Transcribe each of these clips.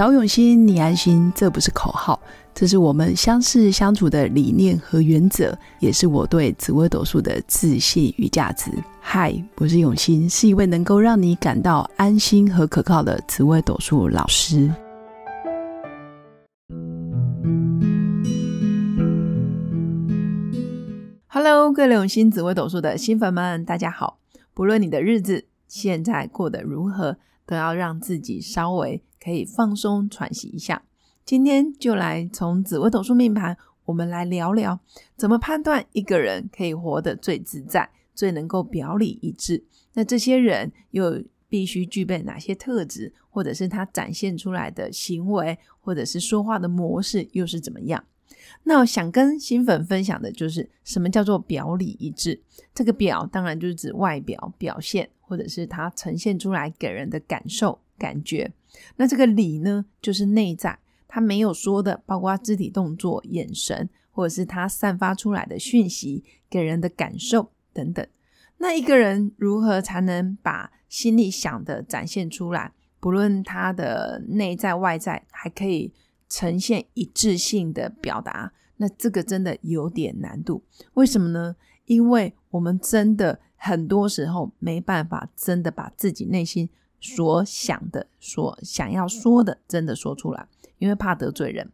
找永新，你安心，这不是口号，这是我们相识相处的理念和原则，也是我对紫微斗数的自信与价值。嗨，我是永新，是一位能够让你感到安心和可靠的紫微斗数老师。Hello，各位永新紫微斗数的新粉们，大家好！不论你的日子现在过得如何，都要让自己稍微。可以放松喘息一下。今天就来从紫微斗数命盘，我们来聊聊怎么判断一个人可以活得最自在、最能够表里一致。那这些人又必须具备哪些特质，或者是他展现出来的行为，或者是说话的模式又是怎么样？那我想跟新粉分享的就是什么叫做表里一致。这个表当然就是指外表表现，或者是他呈现出来给人的感受。感觉，那这个理呢，就是内在，他没有说的，包括肢体动作、眼神，或者是他散发出来的讯息给人的感受等等。那一个人如何才能把心里想的展现出来？不论他的内在外在，还可以呈现一致性的表达，那这个真的有点难度。为什么呢？因为我们真的很多时候没办法真的把自己内心。所想的、所想要说的，真的说出来，因为怕得罪人。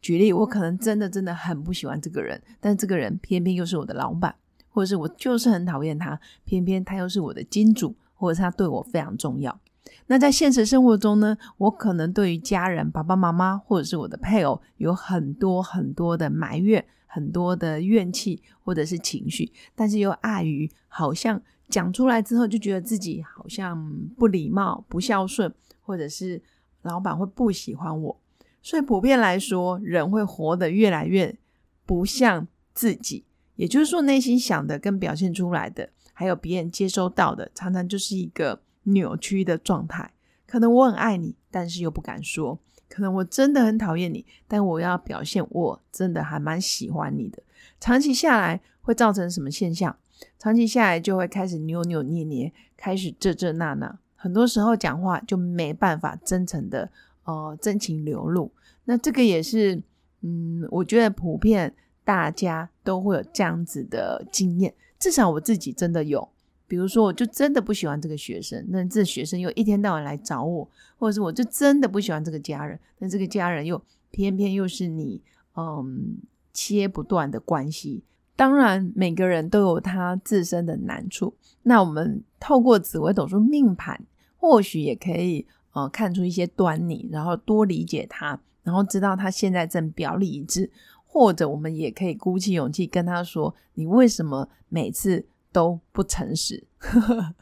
举例，我可能真的真的很不喜欢这个人，但这个人偏偏又是我的老板，或者是我就是很讨厌他，偏偏他又是我的金主，或者是他对我非常重要。那在现实生活中呢，我可能对于家人、爸爸妈妈或者是我的配偶，有很多很多的埋怨，很多的怨气或者是情绪，但是又碍于好像。讲出来之后，就觉得自己好像不礼貌、不孝顺，或者是老板会不喜欢我。所以普遍来说，人会活得越来越不像自己。也就是说，内心想的跟表现出来的，还有别人接收到的，常常就是一个扭曲的状态。可能我很爱你，但是又不敢说；可能我真的很讨厌你，但我要表现我真的还蛮喜欢你的。长期下来会造成什么现象？长期下来就会开始扭扭捏捏，开始这这那那，很多时候讲话就没办法真诚的呃真情流露。那这个也是嗯，我觉得普遍大家都会有这样子的经验，至少我自己真的有。比如说，我就真的不喜欢这个学生，那这学生又一天到晚来找我，或者是我就真的不喜欢这个家人，那这个家人又偏偏又是你嗯切不断的关系。当然，每个人都有他自身的难处。那我们透过紫微斗数命盘，或许也可以呃看出一些端倪，然后多理解他，然后知道他现在正表里一致。或者我们也可以鼓起勇气跟他说：“你为什么每次都不诚实？”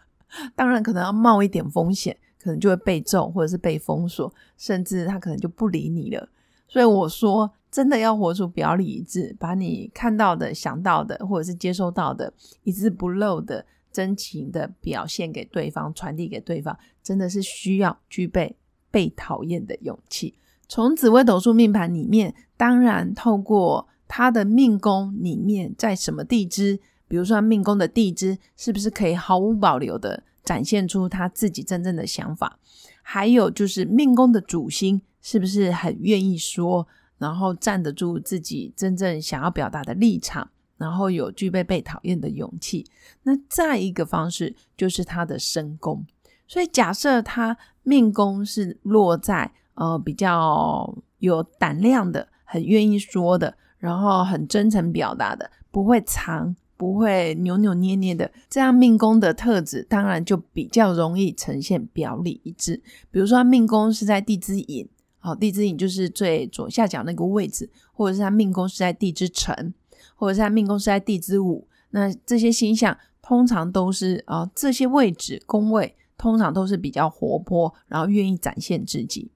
当然，可能要冒一点风险，可能就会被揍，或者是被封锁，甚至他可能就不理你了。所以我说。真的要活出表里一致，把你看到的、想到的，或者是接收到的，一字不漏的真情的表现给对方，传递给对方，真的是需要具备被讨厌的勇气。从紫微斗数命盘里面，当然透过他的命宫里面在什么地支，比如说命宫的地支，是不是可以毫无保留的展现出他自己真正的想法？还有就是命宫的主星是不是很愿意说？然后站得住自己真正想要表达的立场，然后有具备被讨厌的勇气。那再一个方式就是他的身宫。所以假设他命宫是落在呃比较有胆量的，很愿意说的，然后很真诚表达的，不会藏，不会扭扭捏捏的，这样命宫的特质当然就比较容易呈现表里一致。比如说命宫是在地支寅。好，地支寅就是最左下角那个位置，或者是他命宫是在地支辰，或者是他命宫是在地支午，那这些星象通常都是啊，这些位置宫位通常都是比较活泼，然后愿意展现自己。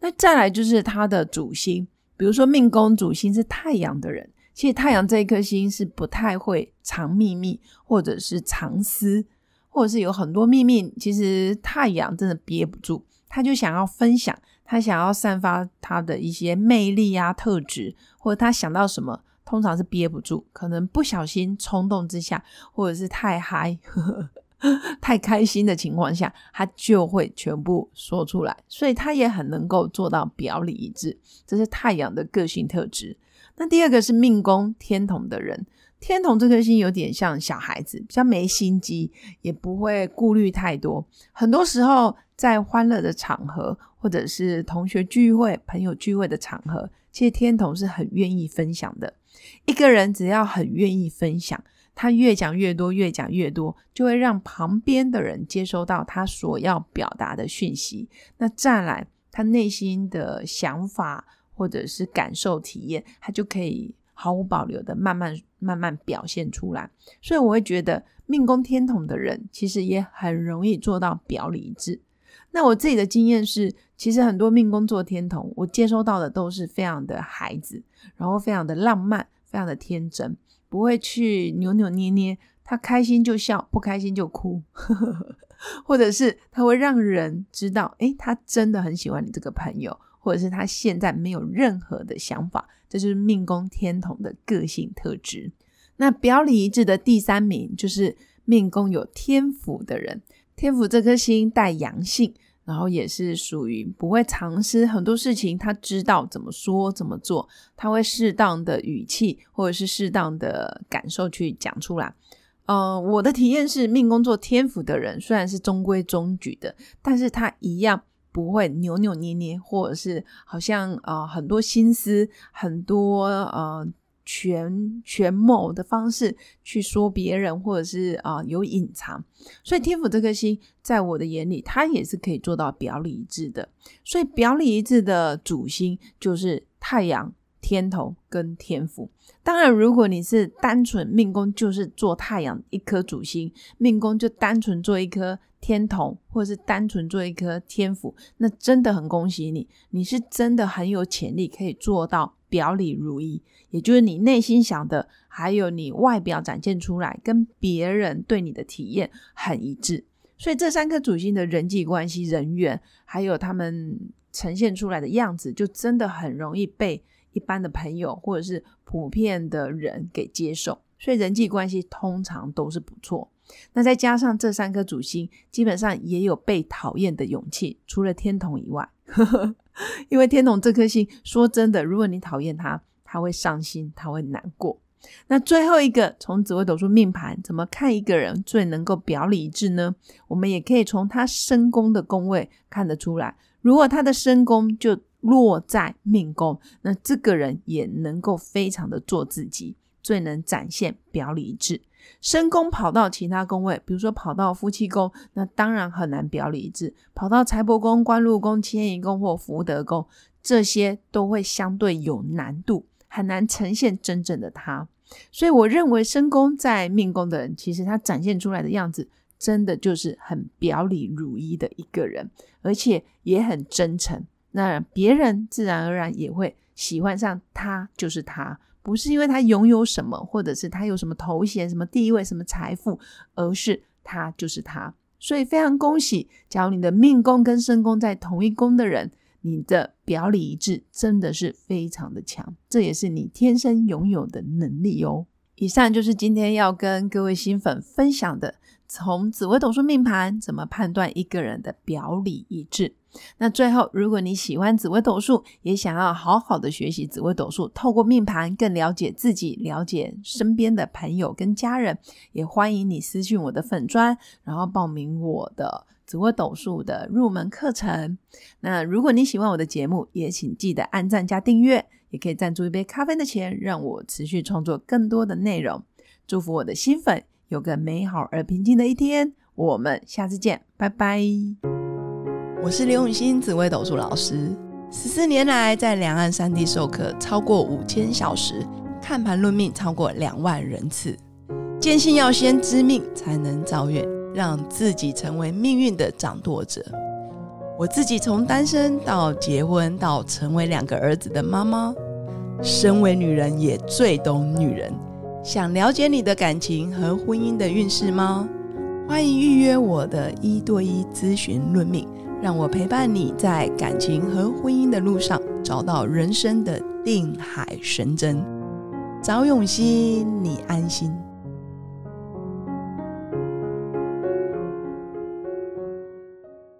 那再来就是他的主星，比如说命宫主星是太阳的人，其实太阳这一颗星是不太会藏秘密，或者是藏私，或者是有很多秘密，其实太阳真的憋不住，他就想要分享。他想要散发他的一些魅力啊特质，或者他想到什么，通常是憋不住，可能不小心冲动之下，或者是太嗨，太开心的情况下，他就会全部说出来，所以他也很能够做到表里一致，这是太阳的个性特质。那第二个是命宫天同的人，天同这颗星有点像小孩子，比较没心机，也不会顾虑太多。很多时候在欢乐的场合，或者是同学聚会、朋友聚会的场合，其实天同是很愿意分享的。一个人只要很愿意分享。他越讲越多，越讲越多，就会让旁边的人接收到他所要表达的讯息。那再来，他内心的想法或者是感受体验，他就可以毫无保留的慢慢慢慢表现出来。所以我会觉得，命宫天同的人其实也很容易做到表里一致。那我自己的经验是，其实很多命宫做天同，我接收到的都是非常的孩子，然后非常的浪漫，非常的天真。不会去扭扭捏捏，他开心就笑，不开心就哭，或者是他会让人知道，诶，他真的很喜欢你这个朋友，或者是他现在没有任何的想法，这就是命宫天同的个性特质。那表里一致的第三名就是命宫有天府的人，天府这颗星带阳性。然后也是属于不会藏私很多事情，他知道怎么说怎么做，他会适当的语气或者是适当的感受去讲出来。呃，我的体验是，命宫做天府的人虽然是中规中矩的，但是他一样不会扭扭捏捏，或者是好像呃很多心思很多呃。权权谋的方式去说别人，或者是啊有隐藏，所以天府这颗星在我的眼里，它也是可以做到表里一致的。所以表里一致的主星就是太阳、天头跟天府。当然，如果你是单纯命宫就是做太阳一颗主星，命宫就单纯做一颗天同，或者是单纯做一颗天府，那真的很恭喜你，你是真的很有潜力可以做到。表里如一，也就是你内心想的，还有你外表展现出来，跟别人对你的体验很一致。所以这三颗主星的人际关系、人缘，还有他们呈现出来的样子，就真的很容易被一般的朋友或者是普遍的人给接受。所以人际关系通常都是不错。那再加上这三颗主星，基本上也有被讨厌的勇气，除了天同以外。因为天同这颗星，说真的，如果你讨厌他，他会伤心，他会难过。那最后一个，从紫微斗数命盘怎么看一个人最能够表里一致呢？我们也可以从他身宫的宫位看得出来。如果他的身宫就落在命宫，那这个人也能够非常的做自己，最能展现表里一致。申宫跑到其他宫位，比如说跑到夫妻宫，那当然很难表里一致；跑到财帛宫、官禄宫、迁移宫或福德宫，这些都会相对有难度，很难呈现真正的他。所以，我认为申宫在命宫的人，其实他展现出来的样子，真的就是很表里如一的一个人，而且也很真诚。那别人自然而然也会喜欢上他，就是他。不是因为他拥有什么，或者是他有什么头衔、什么地位、什么财富，而是他就是他。所以非常恭喜，假如你的命宫跟身宫在同一宫的人，你的表里一致真的是非常的强，这也是你天生拥有的能力哦。以上就是今天要跟各位新粉分享的，从紫微斗数命盘怎么判断一个人的表里一致。那最后，如果你喜欢紫微斗数，也想要好好的学习紫微斗数，透过命盘更了解自己、了解身边的朋友跟家人，也欢迎你私信我的粉砖，然后报名我的紫微斗数的入门课程。那如果你喜欢我的节目，也请记得按赞加订阅，也可以赞助一杯咖啡的钱，让我持续创作更多的内容。祝福我的新粉有个美好而平静的一天，我们下次见，拜拜。我是刘永新，紫微斗数老师。十四年来，在两岸三地授课超过五千小时，看盘论命超过两万人次。坚信要先知命，才能造运，让自己成为命运的掌舵者。我自己从单身到结婚，到成为两个儿子的妈妈，身为女人也最懂女人。想了解你的感情和婚姻的运势吗？欢迎预约我的一对一咨询论命。让我陪伴你在感情和婚姻的路上，找到人生的定海神针。早永熙，你安心。